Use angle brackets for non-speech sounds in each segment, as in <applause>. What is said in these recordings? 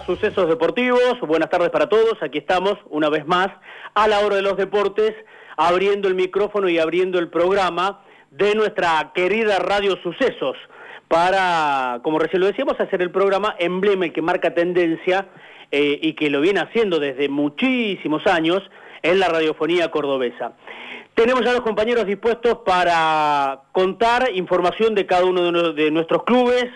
a Sucesos Deportivos. Buenas tardes para todos. Aquí estamos una vez más a la hora de los deportes, abriendo el micrófono y abriendo el programa de nuestra querida Radio Sucesos para, como recién lo decíamos, hacer el programa emblema que marca tendencia eh, y que lo viene haciendo desde muchísimos años en la radiofonía cordobesa. Tenemos ya los compañeros dispuestos para contar información de cada uno de nuestros clubes,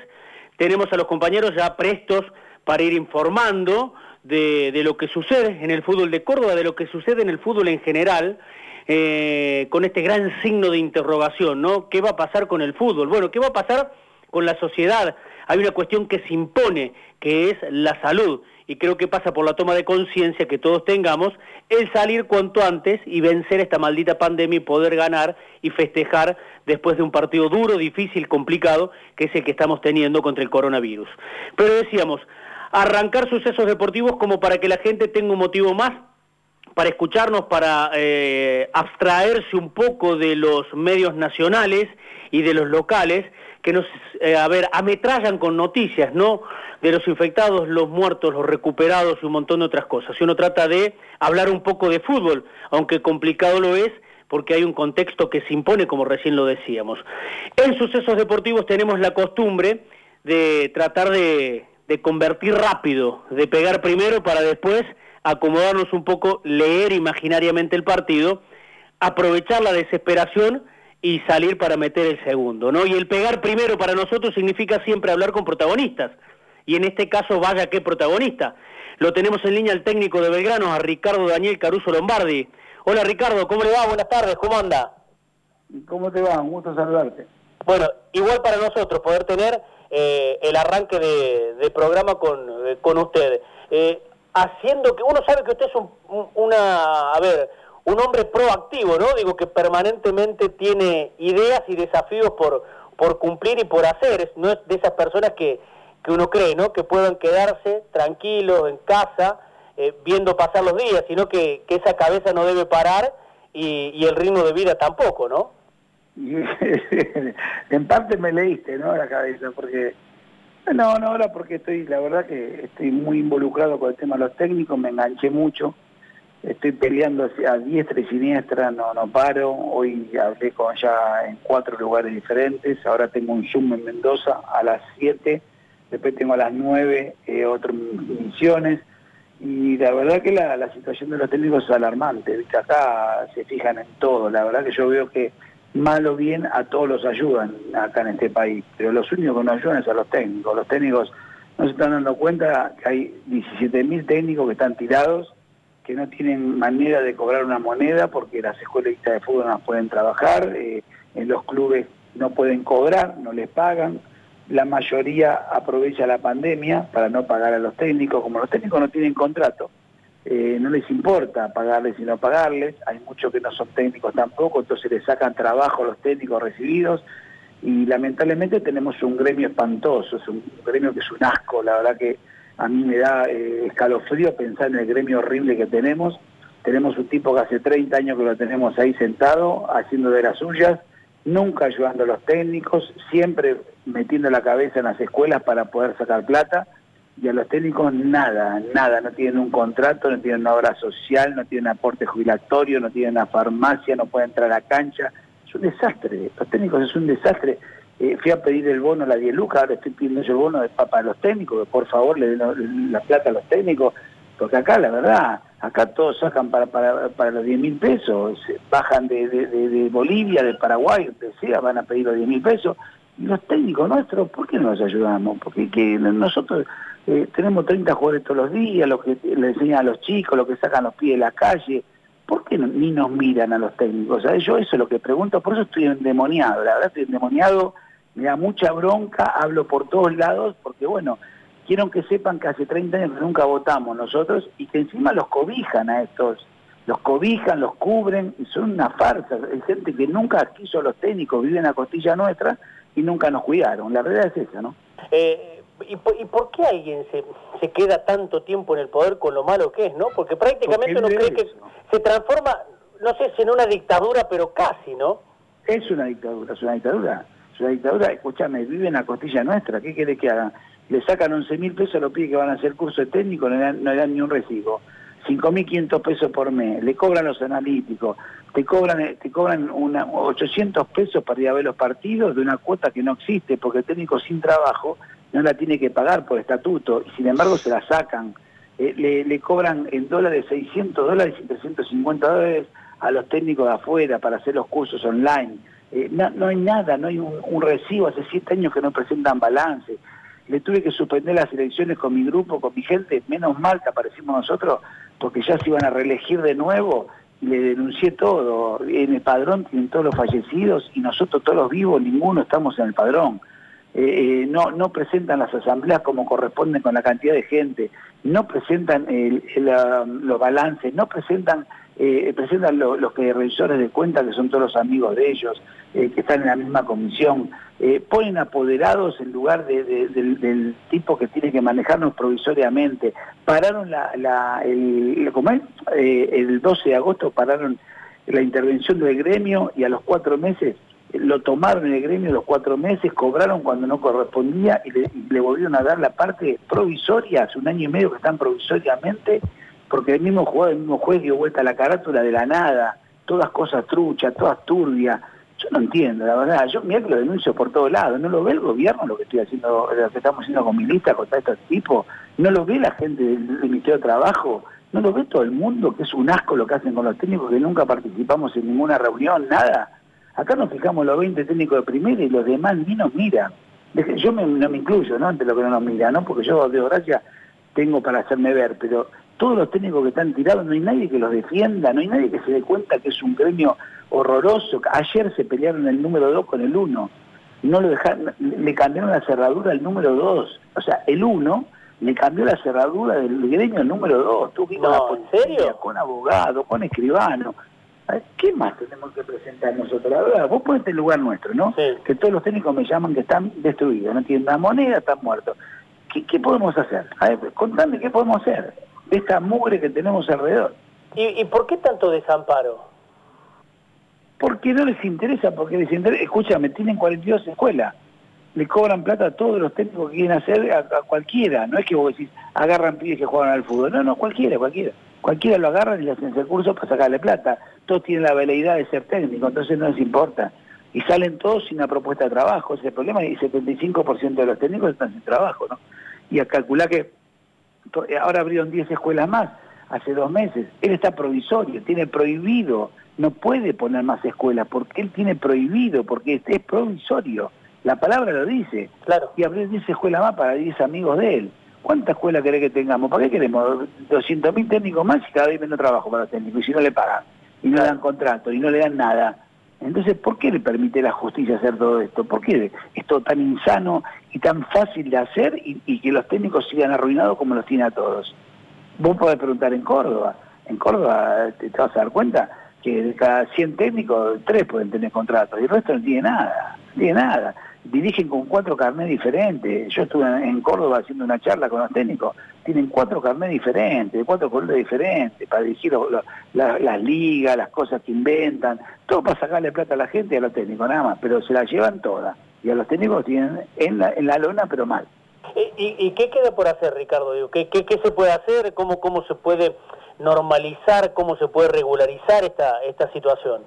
tenemos a los compañeros ya prestos para ir informando de, lo que sucede en el fútbol de Córdoba, de lo que sucede en el fútbol en general, eh, con este gran signo de interrogación, ¿no? ¿Qué va a pasar con el fútbol? Bueno, ¿qué va a pasar con la sociedad? Hay una cuestión que se impone, que es la salud y creo que pasa por la toma de conciencia que todos tengamos, el salir cuanto antes y vencer esta maldita pandemia y poder ganar y festejar después de un partido duro, difícil, complicado, que es el que estamos teniendo contra el coronavirus. Pero decíamos, arrancar sucesos deportivos como para que la gente tenga un motivo más para escucharnos, para eh, abstraerse un poco de los medios nacionales y de los locales que nos, eh, a ver, ametrallan con noticias, ¿no? De los infectados, los muertos, los recuperados y un montón de otras cosas. Si uno trata de hablar un poco de fútbol, aunque complicado lo es, porque hay un contexto que se impone, como recién lo decíamos. En sucesos deportivos tenemos la costumbre de tratar de, de convertir rápido, de pegar primero para después acomodarnos un poco, leer imaginariamente el partido, aprovechar la desesperación y salir para meter el segundo, ¿no? Y el pegar primero para nosotros significa siempre hablar con protagonistas. Y en este caso, vaya qué protagonista. Lo tenemos en línea el técnico de Belgrano, a Ricardo Daniel Caruso Lombardi. Hola Ricardo, ¿cómo le va? Buenas tardes, ¿cómo anda? ¿Cómo te va? Un gusto saludarte. Bueno, igual para nosotros poder tener eh, el arranque de, programa con, eh, con usted. Eh, haciendo que uno sabe que usted es un, una, a ver, un hombre proactivo, ¿no? Digo que permanentemente tiene ideas y desafíos por, por cumplir y por hacer, no es de esas personas que, que uno cree, ¿no? Que puedan quedarse tranquilos en casa eh, viendo pasar los días, sino que, que, esa cabeza no debe parar y, y el ritmo de vida tampoco, ¿no? <laughs> en parte me leíste, ¿no? La cabeza, porque... No, no, ahora porque estoy, la verdad que estoy muy involucrado con el tema de los técnicos, me enganché mucho estoy peleando a diestra y siniestra, no, no paro. Hoy hablé con ya en cuatro lugares diferentes. Ahora tengo un Zoom en Mendoza a las 7, después tengo a las 9 eh, otras misiones. Y la verdad que la, situación de los técnicos es alarmante. ¿viste? Acá se fijan en todo. La verdad que yo veo que mal o bien a todos los ayudan acá en este país. Pero los únicos que nos ayudan es a los técnicos. Los técnicos no se están dando cuenta que hay 17.000 técnicos que están tirados que no tienen manera de cobrar una moneda porque las escuelas de fútbol no pueden trabajar, eh, en los clubes no pueden cobrar, no les pagan. La mayoría aprovecha la pandemia para no pagar a los técnicos, como los técnicos no tienen contrato, eh, no les importa pagarles y no pagarles, hay muchos que no son técnicos tampoco, entonces les sacan trabajo a los técnicos recibidos y lamentablemente tenemos un gremio espantoso, es un gremio que es un asco, la verdad que a mí me da eh, escalofrío pensar en el gremio horrible que tenemos. Tenemos un tipo que hace 30 años que lo tenemos ahí sentado, haciendo de las suyas, nunca ayudando a los técnicos, siempre metiendo la cabeza en las escuelas para poder sacar plata, y a los técnicos nada, nada, no tienen un contrato, no tienen una obra social, no tienen aporte jubilatorio, no tienen una farmacia, no pueden entrar a la cancha. Es un desastre, los técnicos es un desastre. Eh, fui a pedir el bono a la 10 lucas, ahora estoy pidiendo el bono de para los técnicos, que por favor le den la plata a los técnicos, porque acá la verdad, acá todos sacan para, para, para los 10 mil pesos, bajan de, de, Bolivia, de Paraguay, donde sea, van a pedir los 10 mil pesos, y los técnicos nuestros, ¿por qué no los ayudamos? Porque que nosotros eh, tenemos 30 jugadores todos los días, lo que le enseñan a los chicos, lo que sacan los pies de la calle, ¿por qué ni nos miran a los técnicos? yo eso es lo que pregunto, por eso estoy endemoniado, la verdad estoy endemoniado me da mucha bronca, hablo por todos lados, porque bueno, quiero que sepan que hace 30 años nunca votamos nosotros y que encima los cobijan a estos, los cobijan, los cubren, y son una farsa, hay gente que nunca quiso los técnicos, viven a costilla nuestra y nunca nos cuidaron, la verdad es esa, ¿no? Eh, ¿y, por, qué alguien se, se queda tanto tiempo en el poder con lo malo que es, no? Porque prácticamente uno cree que se transforma, no sé si en una dictadura, pero casi, ¿no? Es una dictadura, es una dictadura es una dictadura, escúchame, viven a costilla nuestra, ¿qué quiere que hagan? le sacan 11 mil pesos a los pibes que van a hacer curso de técnico, no le dan, no dan ni un recibo. 5.500 pesos por mes, le cobran los analíticos, te cobran, te cobran una, 800 pesos para ir a ver los partidos de una cuota que no existe, porque el técnico sin trabajo no la tiene que pagar por estatuto, y sin embargo se la sacan. Eh, le, cobran en dólares 600 dólares y 350 dólares a los técnicos de afuera para hacer los cursos online. Eh, no, no, hay nada, no hay un, un recibo, hace siete años que no presentan balance le tuve que suspender las elecciones con mi grupo, con mi gente, menos mal que aparecimos nosotros, porque ya se iban a reelegir de nuevo, y le denuncié todo, en el padrón tienen todos los fallecidos y nosotros todos los vivos, ninguno estamos en el padrón. Eh, eh, no, presentan las asambleas como corresponden con la cantidad de gente, no presentan los balances, no presentan eh, presentan los que revisores de cuentas, que son todos los amigos de ellos, que están en la misma comisión, ponen apoderados en lugar del, tipo que tiene que manejarnos provisoriamente. Pararon el 12 de agosto pararon la intervención del gremio y a los cuatro meses lo tomaron en el gremio los cuatro meses, cobraron cuando no correspondía y le, volvieron a dar la parte provisoria, hace un año y medio que están provisoriamente, porque el mismo jugador, el mismo juez dio vuelta a la carátula de la nada, todas cosas truchas, todas turbias. Yo no entiendo, la verdad. Yo mira que lo denuncio por todos lados. ¿No lo ve el gobierno lo que estoy haciendo, lo que estamos haciendo con mi lista contra estos tipos? ¿No lo ve la gente del, Ministerio de Trabajo? ¿No lo ve todo el mundo? Que es un asco lo que hacen con los técnicos que nunca participamos en ninguna reunión, nada. Acá nos fijamos los 20 técnicos de primera y los demás ni nos miran. Yo me, no me incluyo, ¿no? Ante lo que no nos mira, ¿no? Porque yo, de gracia, tengo para hacerme ver, pero todos los técnicos que están tirados, no hay nadie que los defienda, no hay nadie que se dé cuenta que es un gremio horroroso. Ayer se pelearon el número 2 con el 1, no lo dejaron, le cambiaron la cerradura al número 2, o sea, el 1 le cambió la cerradura del gremio al número 2, tú no, ¿en serio? con abogado, con escribano. ¿Qué más tenemos que presentar nosotros? La verdad, vos ponete el lugar nuestro, ¿no? Que todos los técnicos me llaman que están destruidos, no tienen la moneda, están muertos. ¿Qué, ¿Qué, podemos hacer? A ver, contame qué podemos hacer esta mugre que tenemos alrededor. ¿Y, por qué tanto desamparo? Porque no les interesa, porque les interesa, escúchame, tienen 42 escuelas, le cobran plata a todos los técnicos que quieren hacer, a, cualquiera, no es que vos decís, agarran pibes que juegan al fútbol, no, no, cualquiera, cualquiera. Cualquiera lo agarran y le hacen ese curso para sacarle plata. Todos tienen la veleidad de ser técnico, entonces no les importa. Y salen todos sin una propuesta de trabajo, ese es el problema, y el 75% de los técnicos están sin trabajo, ¿no? Y a calcular que eh, ahora abrieron 10 escuelas más, hace dos meses. Él está provisorio, tiene prohibido, no puede poner más escuelas, porque él tiene prohibido, porque es, provisorio. La palabra lo dice. Claro. Y abrió 10 escuelas más para 10 amigos de él. ¿Cuántas escuelas querés que tengamos? ¿Para qué queremos 200.000 técnicos más y cada vez menos trabajo para los técnicos? Y si no le pagan, y no le dan contrato, y no le dan nada. Entonces, ¿por qué le permite la justicia hacer todo esto? ¿Por qué esto tan insano y tan fácil de hacer y, que los técnicos sigan arruinados como los tiene a todos? Vos podés preguntar en Córdoba. En Córdoba te, vas a dar cuenta que de cada 100 técnicos, 3 pueden tener contratos y el resto no tiene nada, no tiene nada dirigen con cuatro carnés diferentes. Yo estuve en Córdoba haciendo una charla con los técnicos, tienen cuatro carnés diferentes, cuatro colores diferentes, para dirigir las ligas, las cosas que inventan, todo para sacarle plata a la gente y a los técnicos, nada más, pero se la llevan todas. Y a los técnicos tienen en la, en la lona, pero mal. ¿Y, y qué queda por hacer, Ricardo? ¿Qué, qué, qué se puede hacer? ¿Cómo, ¿Cómo se puede normalizar? ¿Cómo se puede regularizar esta, esta situación?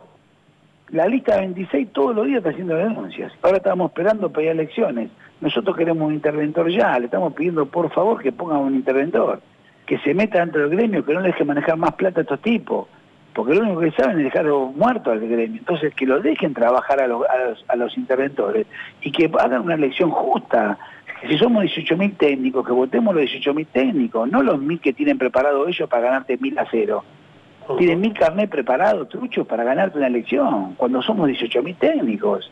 La lista 26 todos los días está haciendo denuncias. Ahora estamos esperando pedir elecciones. Nosotros queremos un interventor ya, le estamos pidiendo por favor que pongan un interventor, que se meta dentro del gremio, que no le deje manejar más plata a estos tipos, porque lo único que saben es dejarlo muerto al gremio. Entonces que lo dejen trabajar a los, a interventores y que hagan una elección justa. Si somos 18.000 técnicos, que votemos los 18.000 técnicos, no los mil que tienen preparado ellos para ganarte mil a cero. Tienen mil carnet preparados, truchos, para ganarte una elección, cuando somos 18.000 técnicos.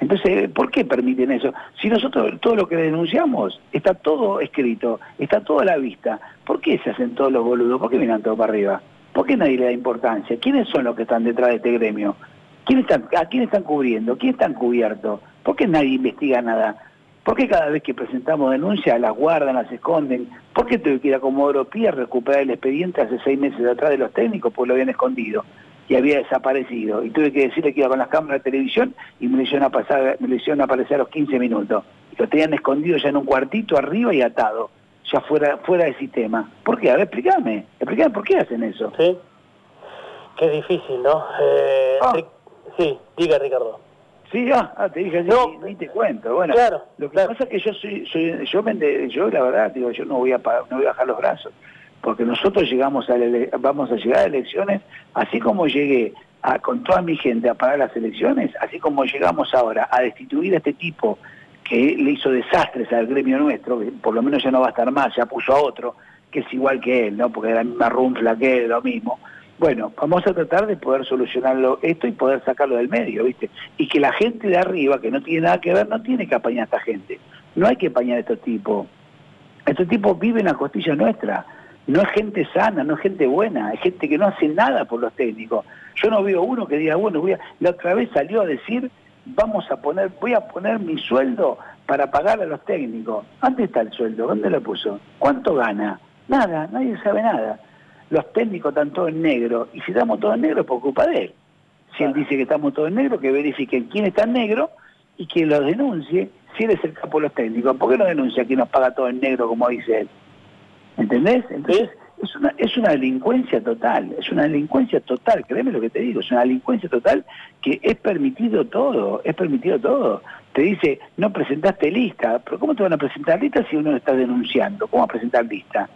Entonces, ¿por qué permiten eso? Si nosotros todo lo que denunciamos está todo escrito, está todo a la vista, ¿por qué se hacen todos los boludos? ¿Por qué miran todo para arriba? ¿Por qué nadie le da importancia? ¿Quiénes son los que están detrás de este gremio? ¿Quién están, ¿A quién están cubriendo? ¿Quién están cubiertos? ¿Por qué nadie investiga nada? ¿Por qué cada vez que presentamos denuncias las guardan, las esconden? ¿Por qué tuve que ir a Comodoro Pi a recuperar el expediente hace seis meses atrás de los técnicos? Porque lo habían escondido. y había desaparecido. Y tuve que decirle que iba con las cámaras de televisión y me le hicieron, a pasar, me le hicieron aparecer a los 15 minutos. Lo tenían escondido ya en un cuartito arriba y atado, ya fuera, fuera del sistema. ¿Por qué? A ver, explícame. Explícame por qué hacen eso. Sí. Qué difícil, ¿no? Eh, Ah. Sí, diga Ricardo. Sí, ah, ah, te dije No, ni, ni te cuento. Bueno, claro, lo que claro. pasa es que yo soy, soy yo, me yo la verdad digo, yo no voy a no voy a bajar los brazos, porque nosotros llegamos a la vamos a llegar a elecciones, así como llegué a, con toda mi gente a pagar las elecciones, así como llegamos ahora a destituir a este tipo que le hizo desastres al gremio nuestro, que por lo menos ya no va a estar más, ya puso a otro, que es igual que él, ¿no? Porque era la misma runfla que él, lo mismo. Bueno, vamos a tratar de poder solucionarlo esto y poder sacarlo del medio, ¿viste? Y que la gente de arriba, que no tiene nada que ver, no tiene que apañar a esta gente. No hay que apañar a estos tipos. Estos tipos viven a costilla nuestra. No es gente sana, no es gente buena, es gente que no hace nada por los técnicos. Yo no veo uno que diga, bueno, voy a... la otra vez salió a decir, vamos a poner, voy a poner mi sueldo para pagar a los técnicos. ¿Dónde está el sueldo? ¿Dónde lo puso? ¿Cuánto gana? Nada, nadie sabe nada. Los técnicos están todos en negro, y si estamos todos en negro es por culpa de él. Si él dice que estamos todos en negro, que verifiquen quién está en negro y que lo denuncie si él es el capo de los técnicos. ¿Por qué no denuncia que nos paga todo en negro, como dice él? ¿Entendés? Entonces, es una, es una delincuencia total, es una delincuencia total, créeme lo que te digo, es una delincuencia total que es permitido todo, es permitido todo. Te dice, no presentaste lista, pero ¿cómo te van a presentar lista si uno está denunciando? ¿Cómo va a presentar lista?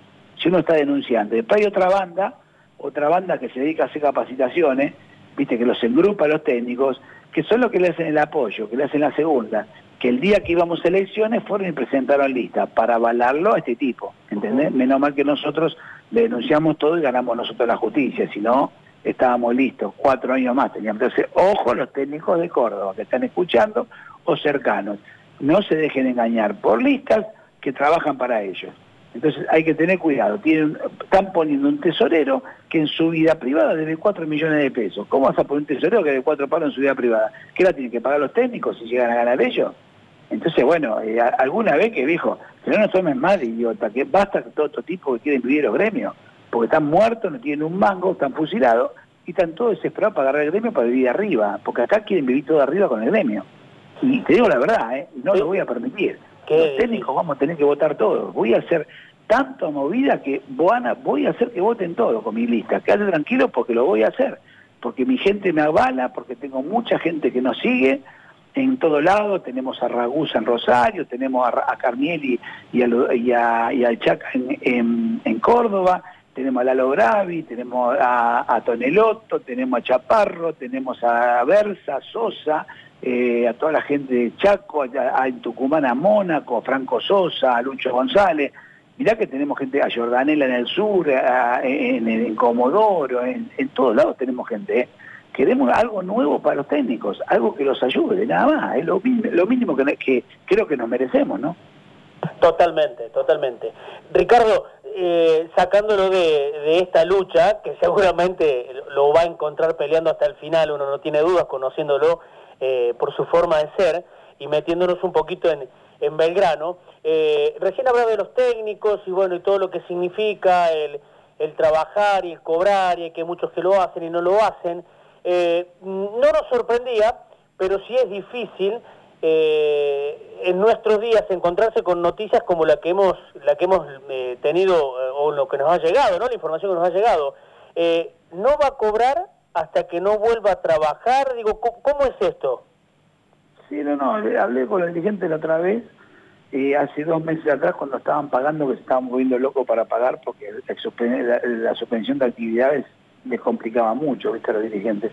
Si uno está denunciando. Después hay otra banda, otra banda que se dedica a hacer capacitaciones, viste, que los engrupa a los técnicos, que son los que le hacen el apoyo, que le hacen la segunda, que el día que íbamos a elecciones fueron y presentaron lista para avalarlo a este tipo, ¿entendés? Menos mal que nosotros le denunciamos todo y ganamos nosotros la justicia, si no estábamos listos, cuatro años más teníamos. Entonces, ojo a los técnicos de Córdoba que están escuchando o cercanos, no se dejen engañar por listas que trabajan para ellos. Entonces hay que tener cuidado. Tienen, están poniendo un tesorero que en su vida privada debe 4 millones de pesos. ¿Cómo vas a poner un tesorero que debe 4 palos en su vida privada? ¿Qué la tienen que pagar los técnicos si llegan a ganar ellos? Entonces, bueno, eh, alguna vez que dijo, que no nos tomen mal, idiota, que basta que todo estos tipos que quieren vivir los gremios, porque están muertos, no tienen un mango, están fusilados, y están todos desesperados para agarrar el gremio para vivir arriba, porque acá quieren vivir todo arriba con el gremio. Y te digo la verdad, ¿eh? no lo voy a permitir. Los técnicos vamos a tener que votar todos. Voy a hacer tanta movida que voy a hacer que voten todos con mi lista. Quédate tranquilo porque lo voy a hacer. Porque mi gente me avala, porque tengo mucha gente que nos sigue en todo lado. Tenemos a Ragusa en Rosario, tenemos a, a y, a, y, Chaca en, Córdoba, tenemos a Lalo Gravi, tenemos a, a Tonelotto, tenemos a Chaparro, tenemos a Versa, Sosa, eh, a toda la gente de Chaco, a, en Tucumán a Mónaco, a Franco Sosa, a Lucho González. Mirá que tenemos gente, a Jordanela en el sur, en, en- Comodoro, en, todos lados tenemos gente. ¿eh? Queremos algo nuevo para los técnicos, algo que los ayude, nada más. Es lo, mínimo- que, que creo que nos merecemos, ¿no? Totalmente, totalmente. Ricardo, eh, sacándolo de esta lucha, que seguramente lo va a encontrar peleando hasta el final, uno no tiene dudas, conociéndolo eh, por su forma de ser, y metiéndonos un poquito en, en Belgrano, eh, recién hablaba de los técnicos y bueno, y todo lo que significa el, el trabajar y el cobrar, y que muchos que lo hacen y no lo hacen. Eh, no nos sorprendía, pero sí es difícil eh, en nuestros días encontrarse con noticias como la que hemos la que hemos eh, tenido eh, o lo que nos ha llegado, ¿no? La información que nos ha llegado. Eh, no va a cobrar hasta que no vuelva a trabajar. Digo, ¿cómo, cómo es esto? Sí, no, no, hablé con el dirigente la otra vez, eh, hace dos meses atrás cuando estaban pagando, que se estaban moviendo locos para pagar porque la, suspen- la- la suspensión de actividades les complicaba mucho, viste, a los dirigentes.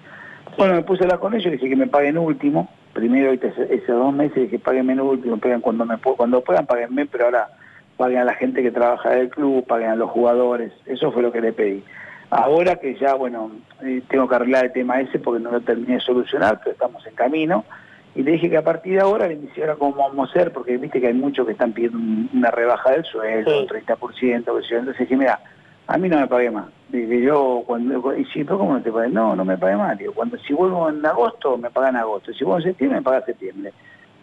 Bueno, me puse a hablar con ellos, dije que me paguen último, primero esos dos meses dije páguenme en último, paguen cuando me cuando puedan, páguenme, pero ahora paguen a la gente que trabaja del club, paguen a los jugadores, eso fue lo que le pedí. Ahora que ya, bueno, eh, tengo que arreglar el tema ese porque no lo terminé de solucionar, pero estamos en camino, y le dije que a partir de ahora le dije ahora cómo vamos a hacer, porque viste que hay muchos que están pidiendo un- una rebaja del sueldo, Sí. un 30%, que entonces dije, mira, a mí no me pague más. Dije yo, cuando, y si, ¿pero ¿cómo no te pague? No, no me pague más. Digo, cuando, si vuelvo en agosto, me pagan agosto. Si vuelvo en septiembre, me paga en septiembre.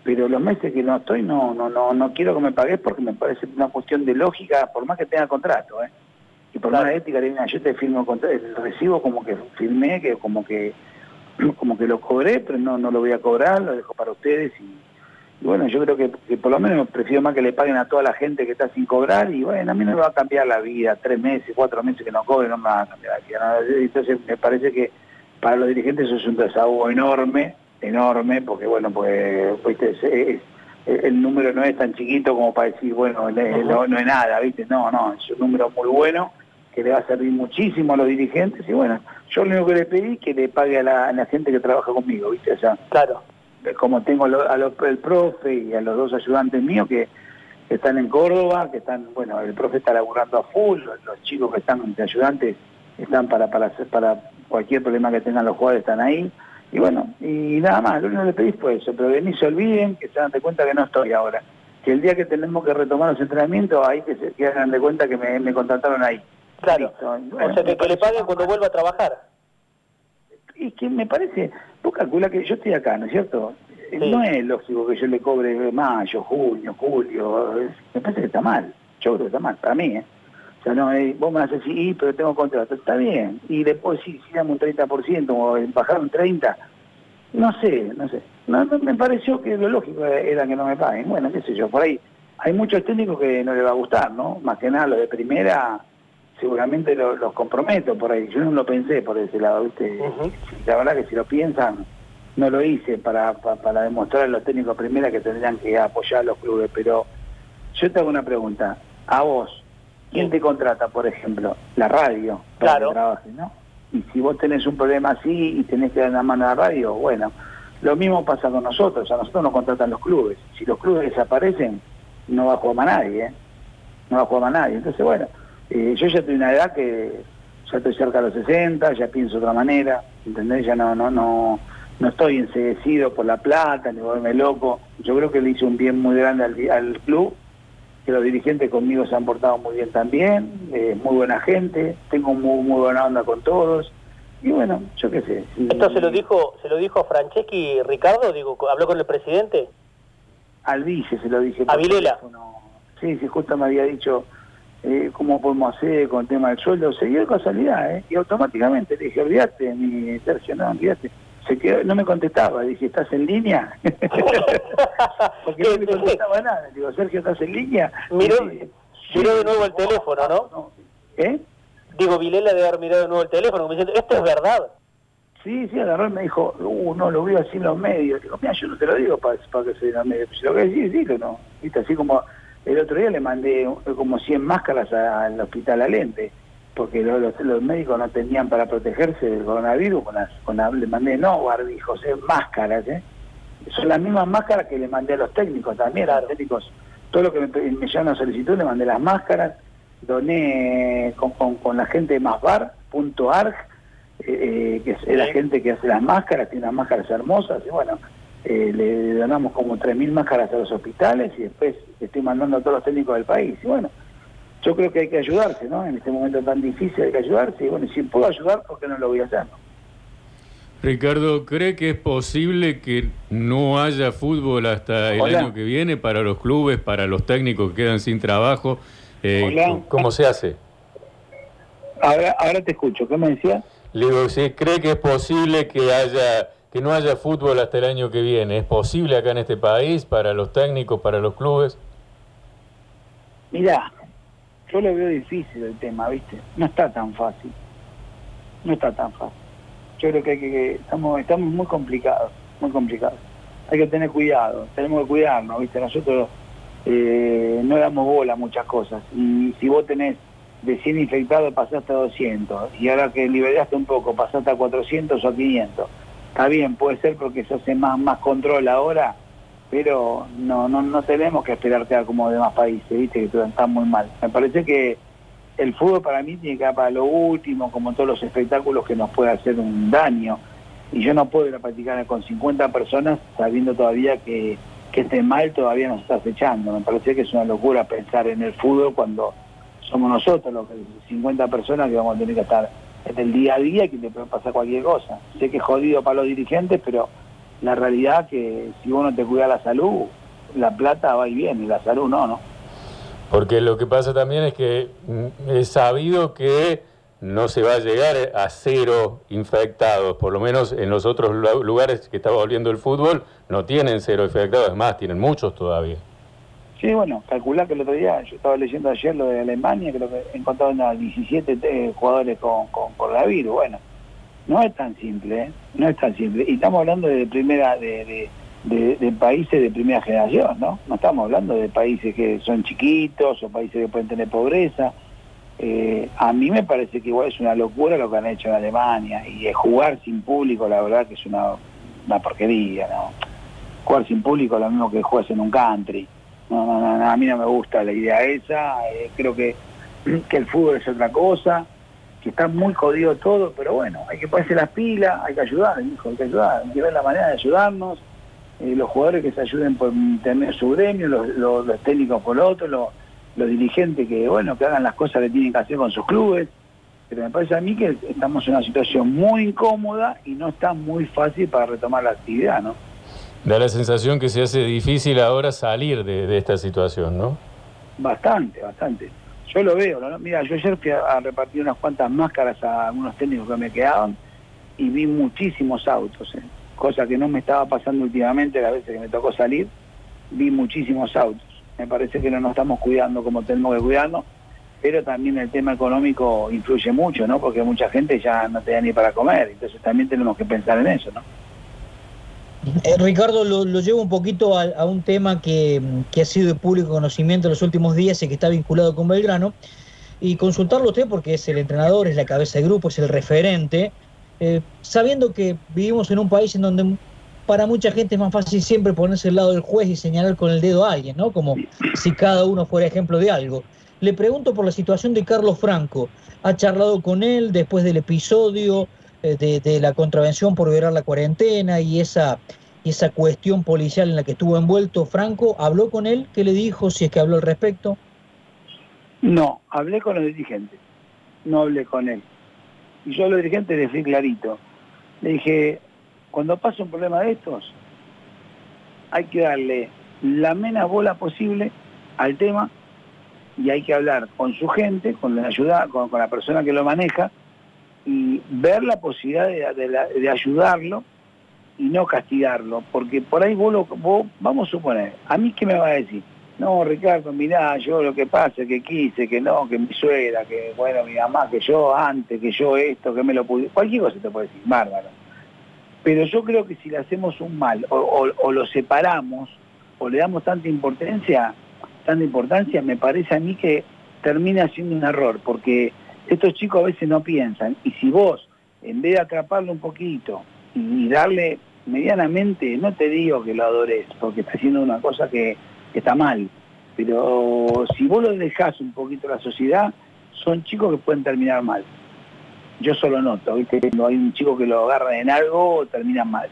Pero los meses que no estoy, no, no, no, no quiero que me pagues porque me parece una cuestión de lógica, por más que tenga contrato, ¿eh? Y por más ética, yo te firmo el recibo como que firmé, que como que <clears throat> como que lo cobré, pero no, no lo voy a cobrar, lo dejo para ustedes y, bueno, yo creo que, por lo menos prefiero más que le paguen a toda la gente que está sin cobrar y bueno, a mí no me va a cambiar la vida, tres meses, cuatro meses que no cobre, no me va a cambiar la vida. Entonces me parece que para los dirigentes eso es un desahogo enorme, enorme, porque bueno, pues, pues el número no es tan chiquito como para decir, bueno, no, no es nada, ¿viste? No, no, es un número muy bueno que le va a servir muchísimo a los dirigentes y bueno, yo lo único que le pedí que le pague a la, gente que trabaja conmigo, ¿viste? O sea, claro. Como tengo a el profe y a los dos ayudantes míos que, están en Córdoba, que están, bueno, el profe está laburando a full, los, chicos que están de ayudantes están para, para, hacer, para cualquier problema que tengan los jugadores están ahí. Y bueno, y nada más, lo único que le pedí fue eso, pero de mí se olviden, que se dan de cuenta que no estoy ahora. Que el día que tenemos que retomar los entrenamientos, ahí que se que de cuenta que me, me contrataron ahí. Claro. o sea, que, le paguen cuando vuelva a trabajar. Y que me parece, vos calcula que yo estoy acá, ¿no es cierto? No es lógico que yo le cobre mayo, junio, julio, me parece que está mal, yo creo que está mal, para mí, ¿eh? O sea, no, eh, vos me a decir, pero tengo contrato, está bien, y después si, si damos un 30% o bajar un 30%, no sé, no sé. No, me pareció que lo lógico era que no me paguen. Bueno, qué sé yo, por ahí hay muchos técnicos que no les va a gustar, ¿no? Más que nada los de primera seguramente los comprometo por ahí. Yo no lo pensé por ese lado, ¿viste? La verdad que si lo piensan, no lo hice para, para, demostrar a los técnicos primera que tendrían que apoyar a los clubes, pero yo te hago una pregunta. A vos, ¿quién te contrata, por ejemplo? La radio, para claro. que trabajes, ¿no? Y si vos tenés un problema así y tenés que dar la mano a la radio, bueno, lo mismo pasa con nosotros, a nosotros nos contratan los clubes. Si los clubes desaparecen, no va a jugar más nadie, ¿eh? No va a jugar más nadie. Entonces, bueno, eh, yo ya tengo una edad que ya estoy cerca de los 60, ya pienso de otra manera, ¿entendés? Ya no, no, no, no estoy enseguecido por la plata, ni volverme loco. Yo creo que le hice un bien muy grande al, club, que los dirigentes conmigo se han portado muy bien también, eh, muy buena gente, tengo muy, muy buena onda con todos. Y bueno, yo qué sé. ¿Esto se lo dijo se lo dijo a Franceschi Ricardo? Digo, ¿Habló con el presidente? Al vice se lo dije. ¿A Vilela? Sí, sí, justo me había dicho eh, cómo podemos hacer con el tema del sueldo, se dio casualidad, ¿eh? y automáticamente le dije, olvídate, mi tercio, no, olvídate. Se quedó, no me contestaba, dije, ¿estás en línea? <laughs> Porque no me contestaba nada, digo, Sergio, ¿estás en línea? Miró, miró de nuevo el teléfono, ¿no? ¿Eh? Digo, Vilela debe haber mirado de nuevo el teléfono, me diciendo, ¿esto es verdad? Sí, sí, agarró y me dijo, uh, no, lo veo así en los medios. Digo, mira, yo no te lo digo para, para que se en los medios, si lo que decís, dilo, ¿no? ¿Viste? Así como el otro día le mandé como 100 máscaras al hospital Alente, porque los, médicos no tenían para protegerse del coronavirus, con las, con le mandé no barbijos, eh, máscaras, ¿eh? Son las mismas máscaras que le mandé a los técnicos también, a los técnicos, todo lo que me, me llaman solicitud le mandé las máscaras, doné con, con, la gente de masbar.arg, eh, eh, que es la gente que hace las máscaras, tiene unas máscaras hermosas, y bueno, eh, le donamos como 3.000 máscaras a los hospitales y después estoy mandando a todos los técnicos del país. Y bueno, yo creo que hay que ayudarse, ¿no? En este momento tan difícil hay que ayudarse y bueno, si puedo ayudar, ¿por qué no lo voy a hacer? Ricardo, ¿cree que es posible que no haya fútbol hasta el año que viene para los clubes, para los técnicos que quedan sin trabajo? Eh, ¿Cómo se hace? Ahora, ahora te escucho, ¿qué me decías? Le digo, ¿sí cree que es posible que haya que no haya fútbol hasta el año que viene? ¿Es posible acá en este país para los técnicos, para los clubes? Mirá, yo lo veo difícil el tema, ¿viste? No está tan fácil. No está tan fácil. Yo creo que, hay que estamos, estamos muy complicados, muy complicados. Hay que tener cuidado, tenemos que cuidarnos, ¿viste? Nosotros eh, no damos bola a muchas cosas. Y si vos tenés de 100 infectados pasaste a 200 y ahora que liberaste un poco pasaste a 400 o a 500 Está bien, puede ser porque se hace más, más control ahora, pero no, no, no tenemos que esperar que como demás países, viste, que están muy mal. Me parece que el fútbol para mí tiene que ir para lo último, como todos los espectáculos que nos puede hacer un daño. Y yo no puedo ir a practicar con 50 personas sabiendo todavía que, que este mal todavía nos está acechando. Me parece que es una locura pensar en el fútbol cuando somos nosotros los 50 personas que vamos a tener que estar en el día a día que le puede pasar cualquier cosa. Sé que es jodido para los dirigentes, pero la realidad que si uno te cuida la salud, la plata va y viene, y la salud no, ¿no? Porque lo que pasa también es que mm, es sabido que no se va a llegar a cero infectados, por lo menos en los otros lugares que está volviendo el fútbol no tienen cero infectados, es más, tienen muchos todavía. Sí, bueno, calcular que el otro día, yo estaba leyendo ayer lo de Alemania, creo que encontraron a 17 eh, jugadores con, con coronavirus, bueno, no es tan simple, ¿eh? no es tan simple, y estamos hablando de primera, de, de, países de primera generación, ¿no? No estamos hablando de países que son chiquitos o países que pueden tener pobreza, eh, a mí me parece que igual es una locura lo que han hecho en Alemania y jugar sin público, la verdad que es una, una porquería, ¿no? Jugar sin público es lo mismo que juegas en un country. No, no, no, a mí no me gusta la idea esa, eh, creo que, que el fútbol es otra cosa, que está muy jodido todo, pero bueno, hay que ponerse las pilas, hay que ayudar, hijo, hay que ayudar, hay que ver la manera de ayudarnos, eh, los jugadores que se ayuden por tener su gremio, los, técnicos por otro, los los dirigentes que, bueno, que hagan las cosas que tienen que hacer con sus clubes, pero me parece a mí que estamos en una situación muy incómoda y no está muy fácil para retomar la actividad, ¿no? Da la sensación que se hace difícil ahora salir de, esta situación, ¿no? Bastante, bastante. Yo lo veo, ¿no? Mira, yo ayer fui a, repartir unas cuantas máscaras a algunos técnicos que me quedaban y vi muchísimos autos, ¿eh? cosa que no me estaba pasando últimamente, las veces que me tocó salir, vi muchísimos autos me parece que no nos estamos cuidando como tenemos que cuidarnos, pero también el tema económico influye mucho, ¿no? Porque mucha gente ya no tenía ni para comer, entonces también tenemos que pensar en eso, ¿no? Eh, Ricardo, lo, llevo un poquito a, un tema que, ha sido de público conocimiento en los últimos días y que está vinculado con Belgrano, y consultarlo a usted porque es el entrenador, es la cabeza de grupo, es el referente, eh, sabiendo que vivimos en un país en donde para mucha gente es más fácil siempre ponerse al lado del juez y señalar con el dedo a alguien, ¿no? Como si cada uno fuera ejemplo de algo. Le pregunto por la situación de Carlos Franco. ¿Ha charlado con él después del episodio eh, de, la contravención por violar la cuarentena y esa, esa cuestión policial en la que estuvo envuelto Franco? ¿Habló con él? ¿Qué le dijo? Si es que habló al respecto. No, hablé con los dirigentes. No hablé con él. Y yo a los dirigentes les fui clarito. Le dije, cuando pasa un problema de estos, hay que darle la menos bola posible al tema y hay que hablar con su gente, con la ayuda, con, la persona que lo maneja y ver la posibilidad de, ayudarlo y no castigarlo, porque por ahí vos, vos, vamos a suponer, a mí qué me va a decir, no Ricardo, mirá, yo lo que pasa, que quise, que no, que mi suegra, que bueno, mi mamá, que yo antes, que yo esto, que me lo pude, cualquier cosa te puede decir, bárbaro. Pero yo creo que si le hacemos un mal o, lo separamos o le damos tanta importancia, tanta importancia, me parece a mí que termina siendo un error, porque estos chicos a veces no piensan, y si vos, en vez de atraparlo un poquito y, darle medianamente, no te digo que lo adores, porque está haciendo una cosa que, está mal, pero si vos lo dejás un poquito a la sociedad, son chicos que pueden terminar mal yo solo noto, ¿viste? Cuando hay un chico que lo agarra en algo, termina mal.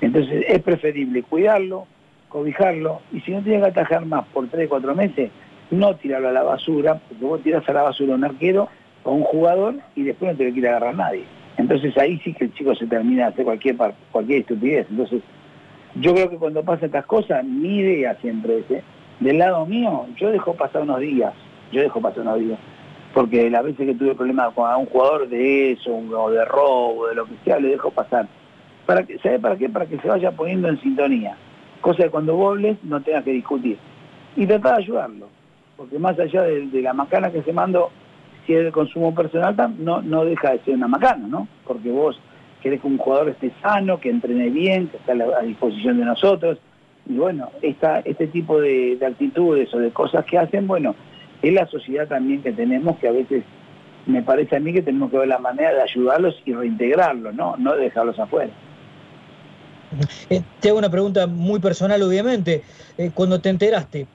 Entonces es preferible cuidarlo, cobijarlo, y si no tiene que atajar más por 3, 4 meses, no tirarlo a la basura, porque vos tirás a la basura un arquero o un jugador y después no te lo quiere agarrar nadie. Entonces ahí sí que el chico se termina de hacer cualquier, cualquier estupidez. Entonces yo creo que cuando pasan estas cosas, mi idea siempre es, ¿eh? del lado mío, yo dejo pasar unos días, yo dejo pasar unos días porque las veces que tuve problemas con un jugador de eso, o de robo, de lo que sea, le dejo pasar. ¿Para que, ¿Sabe para qué? Para que se vaya poniendo en sintonía. Cosa que cuando volves no tengas que discutir. Y tratar de ayudarlo. Porque más allá de, la macana que se mandó, si es de consumo personal, no, no deja de ser una macana, ¿no? Porque vos querés que un jugador esté sano, que entrene bien, que esté a, disposición de nosotros. Y bueno, esta, este tipo de, de actitudes o de cosas que hacen, bueno, es la sociedad también que tenemos que a veces me parece a mí que tenemos que ver la manera de ayudarlos y reintegrarlos, no, no dejarlos afuera. Eh, te hago una pregunta muy personal, obviamente. Eh, cuando te enteraste,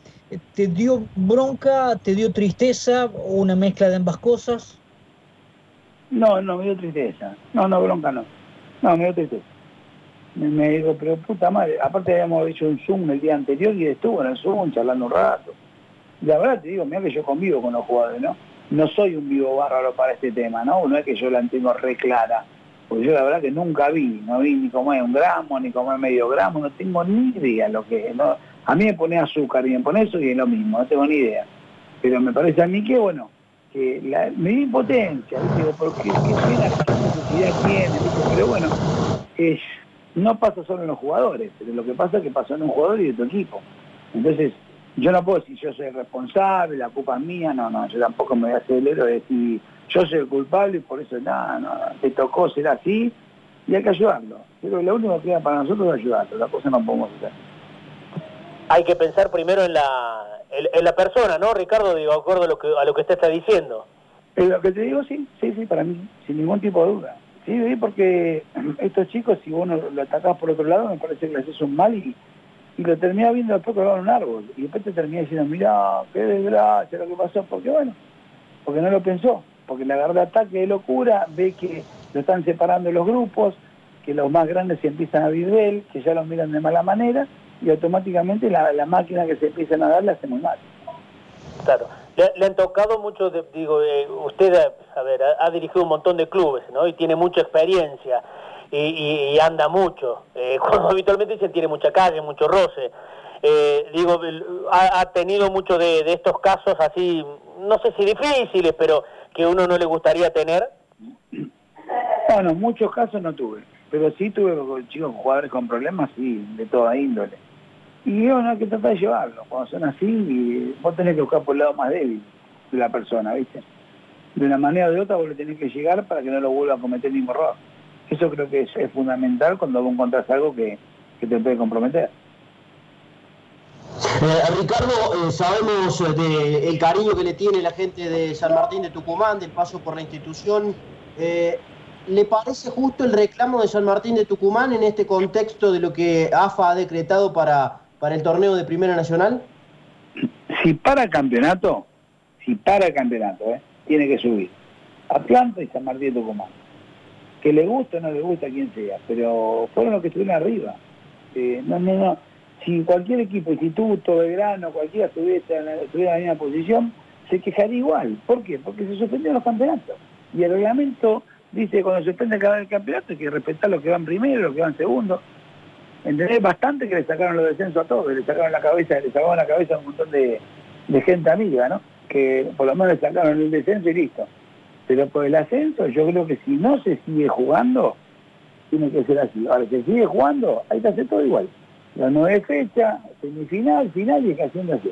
¿te dio bronca, te dio tristeza o una mezcla de ambas cosas? No, no, me dio tristeza. No, no, bronca no. No, me dio tristeza. Me, digo, pero puta madre, aparte habíamos hecho un Zoom el día anterior y estuvo en el Zoom charlando un rato la verdad te digo, mira que yo convivo con los jugadores, ¿no? No soy un vivo bárbaro para este tema, ¿no? No es que yo la tengo re clara, porque yo la verdad que nunca vi, no vi ni cómo es un gramo, ni cómo es medio gramo, no tengo ni idea lo que es, ¿no? A mí me pone azúcar y me pone eso y es lo mismo, no tengo ni idea. Pero me parece a mí que, bueno, que la, me dio impotencia, ¿viste? porque qué pena necesidad tiene, pero bueno, es, no pasa solo en los jugadores, pero lo que pasa es que pasó en un jugador y de tu equipo. Entonces, yo no puedo decir yo soy responsable, la culpa es mía, no, no, yo tampoco me voy a hacer el héroe de decir yo soy el culpable y por eso nada, no, te tocó ser así y hay que ayudarlo. Pero lo único que queda para nosotros es ayudarlo, la cosa no podemos hacer. Hay que pensar primero en la, en, la persona, ¿no, Ricardo? Digo, acuerdo a lo que, a lo que usted está diciendo. En lo que te digo, sí, sí, sí, para mí, sin ningún tipo de duda. Sí, porque <clears throat> estos chicos, si uno lo atacás por otro lado, me parece que les haces un mal y, y lo termina viendo después colgado en un árbol. Y después te termina diciendo, mira, qué desgracia lo que pasó, porque bueno, porque no lo pensó, porque la agarra de ataque de locura, ve que lo están separando los grupos, que los más grandes se empiezan a vivir, que ya los miran de mala manera, y automáticamente la, máquina que se empiezan a dar la hace muy mal. Claro. Le, han tocado mucho, digo, eh, usted a ver, ha, dirigido un montón de clubes, ¿no? Y tiene mucha experiencia y, anda mucho. Eh, <laughs> cuando habitualmente se tiene mucha calle, mucho roce. Eh, digo, ha, tenido muchos de, estos casos así, no sé si difíciles, pero que uno no le gustaría tener. Bueno, muchos casos no tuve, pero sí tuve chicos jugadores con problemas, sí, de toda índole. Y bueno, hay que tratar de llevarlo. Cuando son así, vos tenés que buscar por el lado más débil de la persona, ¿viste? De una manera o de otra vos le tenés que llegar para que no lo vuelva a cometer el mismo error. Eso creo que es, fundamental cuando vos encontrás algo que, te puede comprometer. Eh, Ricardo, eh, sabemos del el cariño que le tiene la gente de San Martín de Tucumán, del paso por la institución. Eh, ¿Le parece justo el reclamo de San Martín de Tucumán en este contexto de lo que AFA ha decretado para, para el torneo de Primera Nacional? Si para campeonato, si para campeonato, tiene que subir. Atlanta y San Martín de Tucumán que le gusta o no le gusta a quien sea, pero fueron los que estuvieron arriba. Eh, no, no, no. Si cualquier equipo, instituto, Belgrano, cualquiera estuviera en, la, misma posición, se quejaría igual. ¿Por qué? Porque se suspendieron los campeonatos. Y el reglamento dice cuando se suspende cada el campeonato hay que respetar los que van primero, los que van segundo. ¿Entendés? Bastante que le sacaron los descensos a todos, le sacaron la cabeza, le sacaron la cabeza a un montón de, gente amiga, ¿no? Que por lo menos le sacaron el descenso y listo. Pero por el ascenso, yo creo que si no se sigue jugando, tiene que ser así. Ahora, si se sigue jugando, que hacer todo igual. La nueve fecha, semifinal, final y que haciendo así.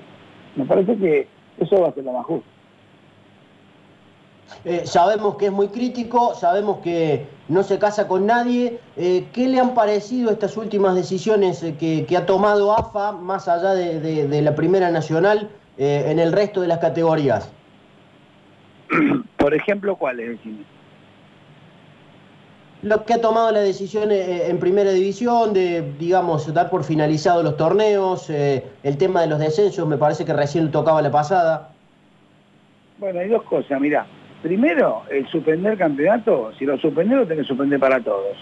Me parece que eso va a ser lo más justo. Eh, sabemos que es muy crítico, sabemos que no se casa con nadie. Eh, ¿Qué le han parecido estas últimas decisiones eh, que, ha tomado AFA, más allá de, la Primera Nacional, en el resto de las categorías? <clears throat> Por ejemplo, ¿cuál es el Lo que ha tomado la decisión en primera división de, digamos, dar por finalizados los torneos, el tema de los descensos, me parece que recién tocaba la pasada. Bueno, hay dos cosas, mira. Primero, el suspender campeonato, si lo suspender, lo tenés que suspender para todos.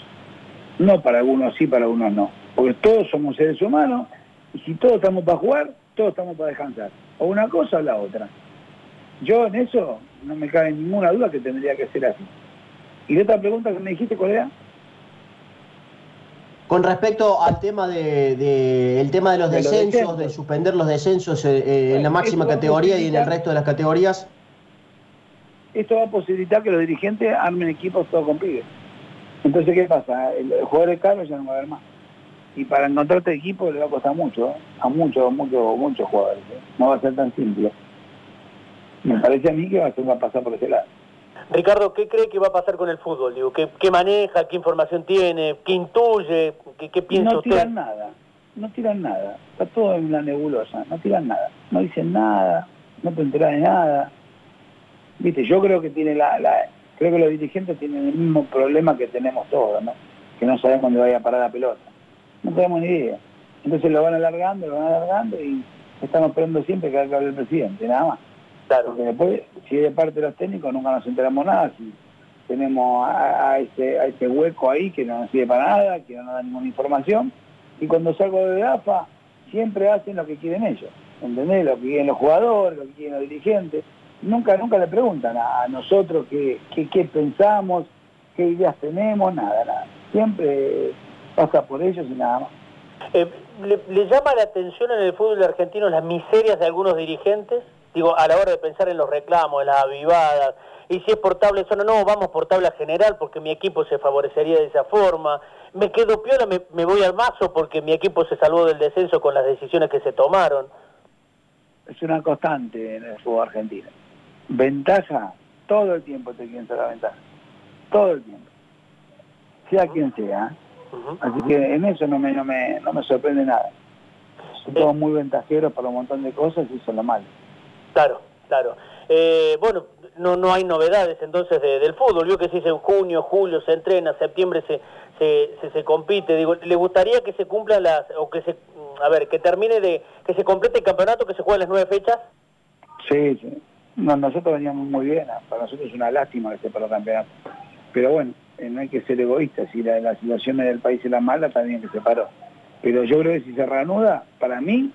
No para algunos sí, para algunos no. Porque todos somos seres humanos y si todos estamos para jugar, todos estamos para descansar. O una cosa o la otra. Yo en eso no me cabe ninguna duda que tendría que ser así. ¿Y de otra pregunta que me dijiste, cuál Con respecto al tema de, el tema de los, descensos, de suspender los descensos eh, eh, en la máxima categoría y en el resto de las categorías. Esto va a posibilitar que los dirigentes armen equipos todos con pibes. Entonces, ¿qué pasa? El, jugador de caro ya no va a haber más. Y para encontrarte equipo le va a costar mucho, ¿eh? a muchos, muchos, muchos jugadores. No va a ser tan simple. Me parece a mí que va a, pasar por ese lado. Ricardo, ¿qué cree que va a pasar con el fútbol? Digo, ¿qué, maneja? ¿Qué información tiene? ¿Qué intuye? ¿Qué, qué piensa no tiran nada, no tiran nada. Está todo en la nebulosa, no tiran nada. No dicen nada, no te enteras de nada. Viste, yo creo que tiene la, creo que los dirigentes tienen el mismo problema que tenemos todos, ¿no? Que no sabemos dónde vaya a parar la pelota. No tenemos ni idea. Entonces lo van alargando, lo van alargando y estamos esperando siempre que hable el presidente, nada más. Claro. Porque después, si es de parte de los técnicos, nunca nos enteramos nada. Si tenemos a, ese, a ese hueco ahí que no nos sirve para nada, que no nos da ninguna información. Y cuando salgo de AFA, siempre hacen lo que quieren ellos. ¿Entendés? Lo que quieren los jugadores, lo que quieren los dirigentes. Nunca, nunca le preguntan a, nosotros qué, qué, pensamos, qué ideas tenemos, nada, nada. Siempre pasa por ellos y nada más. Eh, ¿le, llama la atención en el fútbol argentino las miserias de algunos dirigentes? digo, a la hora de pensar en los reclamos, en las avivadas, y si es por tabla zona, no, vamos por tabla general porque mi equipo se favorecería de esa forma, me quedo piola, me, me voy al mazo porque mi equipo se salvó del descenso con las decisiones que se tomaron. Es una constante en el fútbol argentino. Ventaja, todo el tiempo te quieren la ventaja. Todo el tiempo. Sea quien sea. Así que en eso no me, no me, no me sorprende nada. Son todos muy ventajeros para un montón de cosas y eso es lo malo. Claro, claro. Eh, bueno, no no hay novedades entonces del fútbol. Vio que se dice en junio, julio se entrena, septiembre se, se, se, compite. Digo, ¿le gustaría que se cumplan las, o que se, a ver, que termine de, que se complete el campeonato, que se juegue las nueve fechas? Sí, sí. No, nosotros veníamos muy bien, para nosotros es una lástima que se paró el campeonato. Pero bueno, eh, no hay que ser egoísta, si la, la situación del país es la mala, también que se paró. Pero yo creo que si se reanuda, para mí,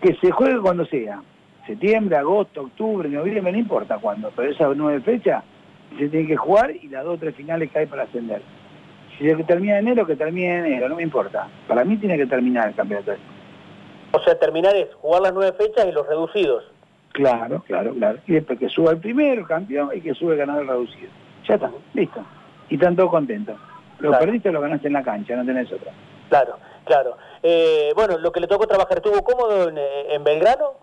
que se juegue cuando sea. Septiembre, agosto, octubre, noviembre, no importa cuándo, pero esas nueve fechas se tienen que jugar y las dos o tres finales que hay para ascender. Si que termina en enero, que termine en enero, no me importa. Para mí tiene que terminar el campeonato. O sea, terminar es jugar las nueve fechas y los reducidos. Claro, claro, claro. Y después que suba el primero, campeón, y que sube el ganador reducido. Ya está, listo. Y están todos contentos. Lo perdiste lo ganaste en la cancha, no tenés otra. Claro, claro. Eh, bueno, lo que le tocó trabajar, ¿estuvo cómodo en, eh, en Belgrano?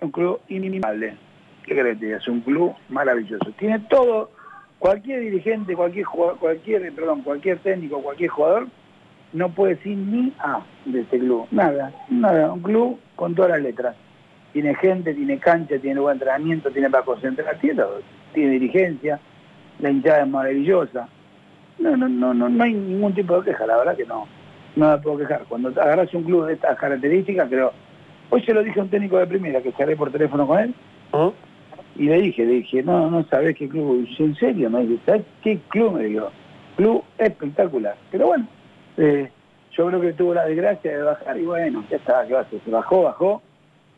Un club inimitable. ¿Qué crees? Es un club maravilloso. Tiene todo cualquier dirigente, cualquier jugador, cualquier, perdón, cualquier técnico, cualquier jugador no puede decir ni A de este club, nada, nada, un club con todas las letras. Tiene gente, tiene cancha, tiene buen entrenamiento, tiene para concentrar, tiene tiene dirigencia, la hinchada es maravillosa. No, no, no, no, no hay ningún tipo de queja, la verdad que no, no me puedo quejar. Cuando agarras un club de estas características, creo, hoy se lo dije a un técnico de primera que cerré por teléfono con él, ¿Ah? Y le dije, le dije, no, no sabés qué club. Y en serio, me dice, ¿sabés qué club? Me dijo, club espectacular. Pero bueno, eh, yo creo que tuvo la desgracia de bajar y bueno, ya está, ¿qué va a hacer? Se bajó, bajó.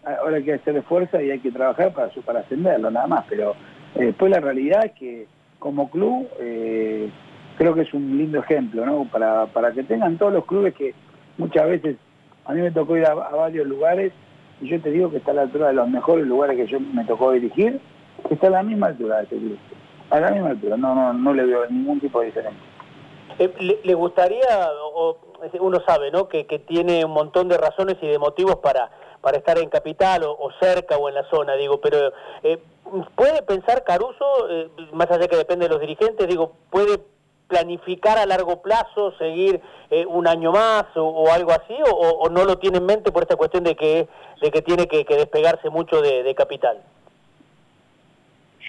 Ahora hay que hacerle fuerza y hay que trabajar para, para ascenderlo, nada más. Pero eh, después la realidad es que como club eh, creo que es un lindo ejemplo, ¿no? Para, para que tengan todos los clubes que muchas veces, a mí me tocó ir a varios lugares y yo te digo que está a la altura de los mejores lugares que yo me tocó dirigir, está a la misma altura de este grupo. A la misma altura, no, no, no le veo ningún tipo de diferencia. Eh, le, gustaría, o, uno sabe, ¿no? Que, tiene un montón de razones y de motivos para, para estar en capital o, cerca o en la zona, digo, pero eh, ¿puede pensar Caruso, eh, más allá que depende de los dirigentes, digo, puede planificar a largo plazo, seguir eh, un año más o, algo así, o, no lo tiene en mente por esta cuestión de que, de que tiene que, despegarse mucho de, capital?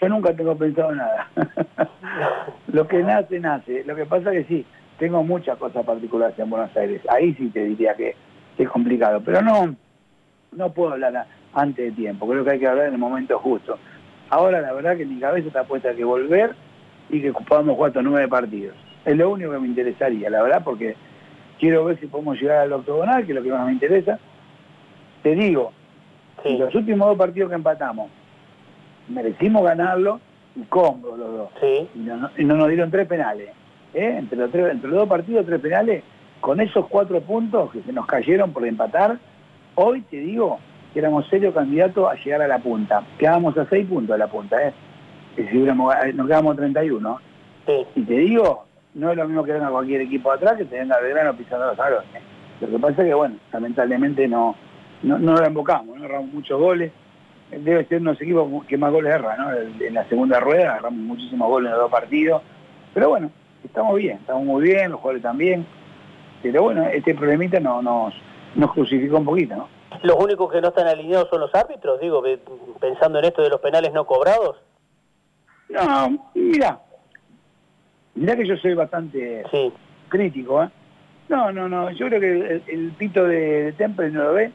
Yo nunca tengo pensado nada. <laughs> lo que nace, nace. Lo que pasa es que sí, tengo muchas cosas particulares en Buenos Aires. Ahí sí te diría que, es complicado, pero no, no puedo hablar antes de tiempo. Creo que hay que hablar en el momento justo. Ahora la verdad que mi cabeza está puesta que volver y que podamos jugar estos nueve partidos. Es lo único que me interesaría, la verdad, porque quiero ver si podemos llegar al octogonal, que es lo que más me interesa. Te digo, los últimos dos partidos que empatamos, merecimos ganarlo y cómodos los dos. Y, no, nos dieron tres penales. ¿eh? Entre, los tres, entre los dos partidos, tres penales. Con esos cuatro puntos que se nos cayeron por empatar, hoy te digo que éramos serio candidatos a llegar a la punta. Quedábamos a seis puntos de la punta. ¿eh? que si hubiéramos, eh, nos quedamos 31. Y te digo, no es lo mismo que venga cualquier equipo atrás que te venga Belgrano pisando los salones. Lo que pasa es que, bueno, lamentablemente no, no, no lo invocamos, no erramos muchos goles. Debe ser unos equipos que más goles erran, ¿no? En la segunda rueda agarramos muchísimos goles en los dos partidos. Pero bueno, estamos bien, estamos muy bien, los jugadores también. Pero bueno, este problemita no, nos, nos crucificó un poquito, ¿no? ¿Los únicos que no están alineados son los árbitros? Digo, pensando en esto de los penales no cobrados. No, mira, mira que yo soy bastante crítico, ¿eh? No, no, no, yo creo que el, pito de, Temple no lo ve,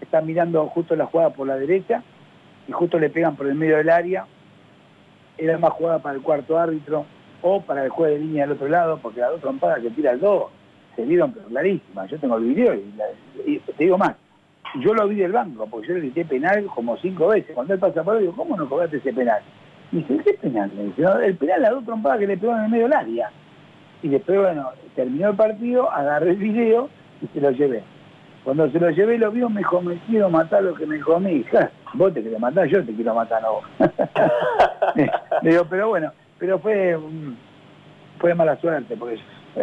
está mirando justo la jugada por la derecha y justo le pegan por el medio del área, era más jugada para el cuarto árbitro o para el juez de línea del otro lado, porque la dos trompadas que tira el 2 se vieron clarísimas, yo tengo el video y, te digo más, yo lo vi del banco, porque yo le grité penal como cinco veces, cuando él pasa por ahí, digo, ¿cómo no cobraste ese penal? Y dice, ¿qué penal? el penal la dos trompadas que le pegó en el medio del área. Y después, bueno, terminó el partido, agarré el video y se lo llevé. Cuando se lo llevé lo vio, me dijo, me quiero matar lo que me comí. <laughs> vos te querés matar, yo te quiero matar a vos. <laughs> <laughs> Le digo, pero bueno, pero fue, fue mala suerte, porque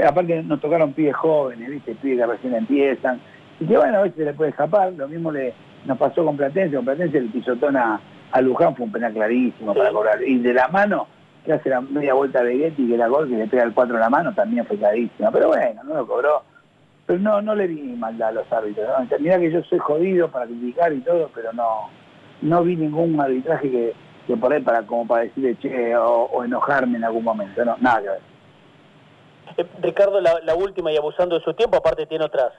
aparte nos tocaron pibes jóvenes, ¿viste? Pibes que recién empiezan. Y que bueno, a veces se le puede escapar, lo mismo le nos pasó con Platense, con Platense el pisotón a, Luján fue un penal clarísimo para cobrar. Y de la mano, que hace la media vuelta de Getty, que la gol que le pega el 4 en la mano, también fue clarísima. Pero bueno, no lo cobró. Pero no, no le vi maldad a los árbitros. ¿no? Mirá que yo soy jodido para criticar y todo, pero no, no vi ningún arbitraje que, que por ahí para como para decirle che o, enojarme en algún momento. No, nada que ver. Eh, Ricardo, la, última y abusando de su tiempo, aparte tiene otras,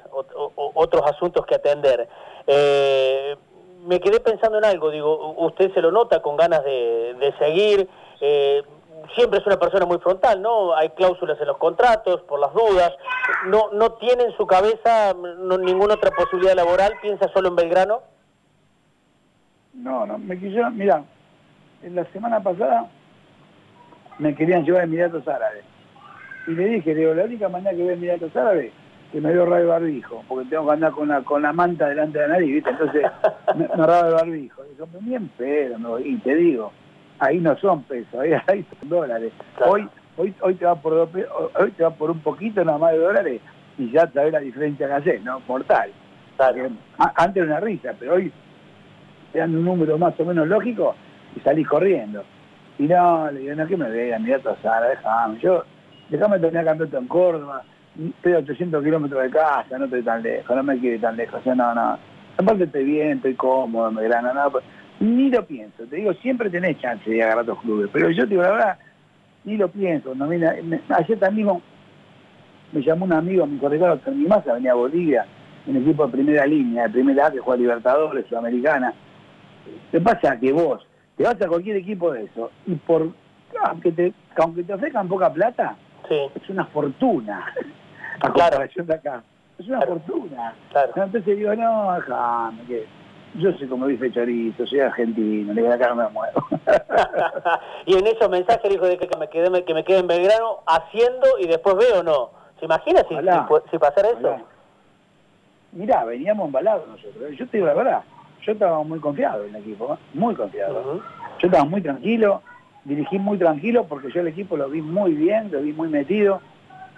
otros asuntos que atender. Eh, me quedé pensando en algo, digo, usted se lo nota con ganas de, seguir, eh, siempre es una persona muy frontal, ¿no? Hay cláusulas en los contratos, por las dudas, no, no tiene en su cabeza ninguna otra posibilidad laboral, piensa solo en Belgrano. No, no, me quiso, mira, en la semana pasada me querían llevar a Emiratos Árabes. Y le dije, digo, la única manera que voy a Emiratos Árabes que me dio radio barbijo, porque tengo que andar con la, con la manta delante de la nariz, ¿viste? Entonces <laughs> me, me el barbijo. Y bien pedo, y te digo, ahí no son pesos, ahí, <laughs> ahí son dólares. Hoy, hoy, hoy te va por hoy te va por un poquito nada más de dólares y ya sabes la diferencia que haces, ¿no? Mortal. antes era una risa, pero hoy te dan un número más o menos lógico y salís corriendo. Y no, le digo, no, que me vean, mira Sara, déjame. Yo, déjame terminar campeonato en Córdoba, estoy a 800 kilómetros de casa, no estoy tan lejos, no me quiero ir tan lejos, o sea, no, no. Aparte estoy bien, estoy cómodo, me grano, nada, pues, ni lo pienso, te digo, siempre tenés chance de agarrar otros clubes, pero yo te digo la verdad, ni lo pienso, no, mira, ayer también me llamó un amigo, mi corredor, mi masa, venía a Bolivia, en equipo de primera línea, de primera A que juega Libertadores, Sudamericana. ¿Qué pasa? Que vos te vas a cualquier equipo de eso y por aunque te, aunque te ofrezcan poca plata, es una fortuna a comparación de acá. Es una fortuna. Entonces digo, no, que yo soy como dice Chorito, soy argentino, le digo, acá no me muevo. <laughs> y en esos mensajes dijo de que me quede, que me quede en Belgrano haciendo y después veo no. ¿Se imagina si, si, pasara eso? Mirá, veníamos embalados nosotros. Yo te digo la verdad, yo estaba muy confiado en el equipo, ¿eh? muy confiado. Yo estaba muy tranquilo, dirigí muy tranquilo porque yo el equipo lo vi muy bien, lo vi muy metido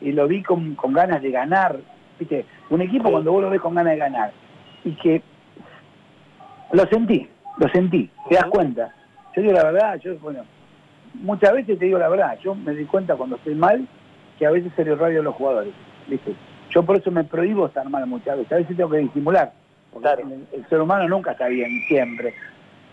y lo vi con, ganas de ganar. ¿Viste? Un equipo cuando vos lo ves con ganas de ganar y que lo sentí, lo sentí, te das cuenta. Yo digo la verdad, yo, bueno, muchas veces te digo la verdad, yo me di cuenta cuando estoy mal que a veces se le radio a los jugadores, ¿viste? Yo por eso me prohíbo estar mal muchas veces, a veces tengo que disimular, porque el, ser humano nunca está bien, siempre.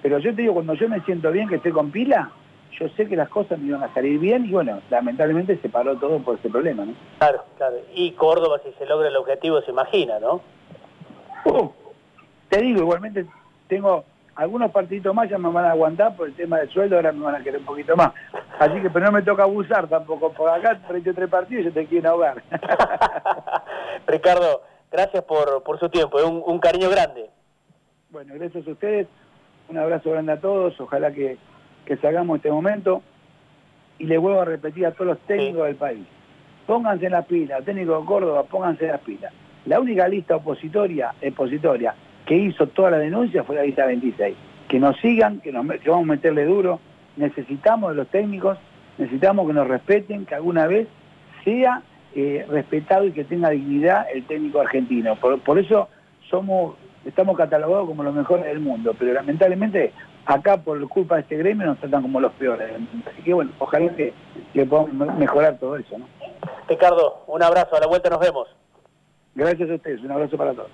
Pero yo te digo, cuando yo me siento bien, que estoy con pila, yo sé que las cosas me iban a salir bien y bueno, lamentablemente se paró todo por ese problema, ¿no? Claro, claro. Y Córdoba, si se logra el objetivo, se imagina, ¿no? Uh, te digo, igualmente tengo algunos partiditos más ya me van a aguantar por el tema del sueldo, ahora me van a querer un poquito más. Así que, pero no me toca abusar tampoco. Por acá, 33 partidos, yo te quiero ahogar. <laughs> Ricardo, gracias por, por su tiempo, un, un cariño grande. Bueno, gracias a ustedes, un abrazo grande a todos, ojalá que que salgamos este momento y le vuelvo a repetir a todos los técnicos del país. Pónganse en las pilas, técnicos de Córdoba, pónganse en las pilas. La única lista opositoria, expositoria que hizo toda la denuncia fue la lista 26. Que nos sigan, que, nos, vamos a meterle duro. Necesitamos de los técnicos, necesitamos que nos respeten, que alguna vez sea eh, respetado y que tenga dignidad el técnico argentino. Por, por eso somos estamos catalogados como los mejores del mundo, pero lamentablemente acá por culpa de este gremio nos tratan como los peores. Así que bueno, ojalá que, podamos mejorar todo eso. ¿no? Ricardo, un abrazo, a la vuelta nos vemos. Gracias a ustedes, un abrazo para todos.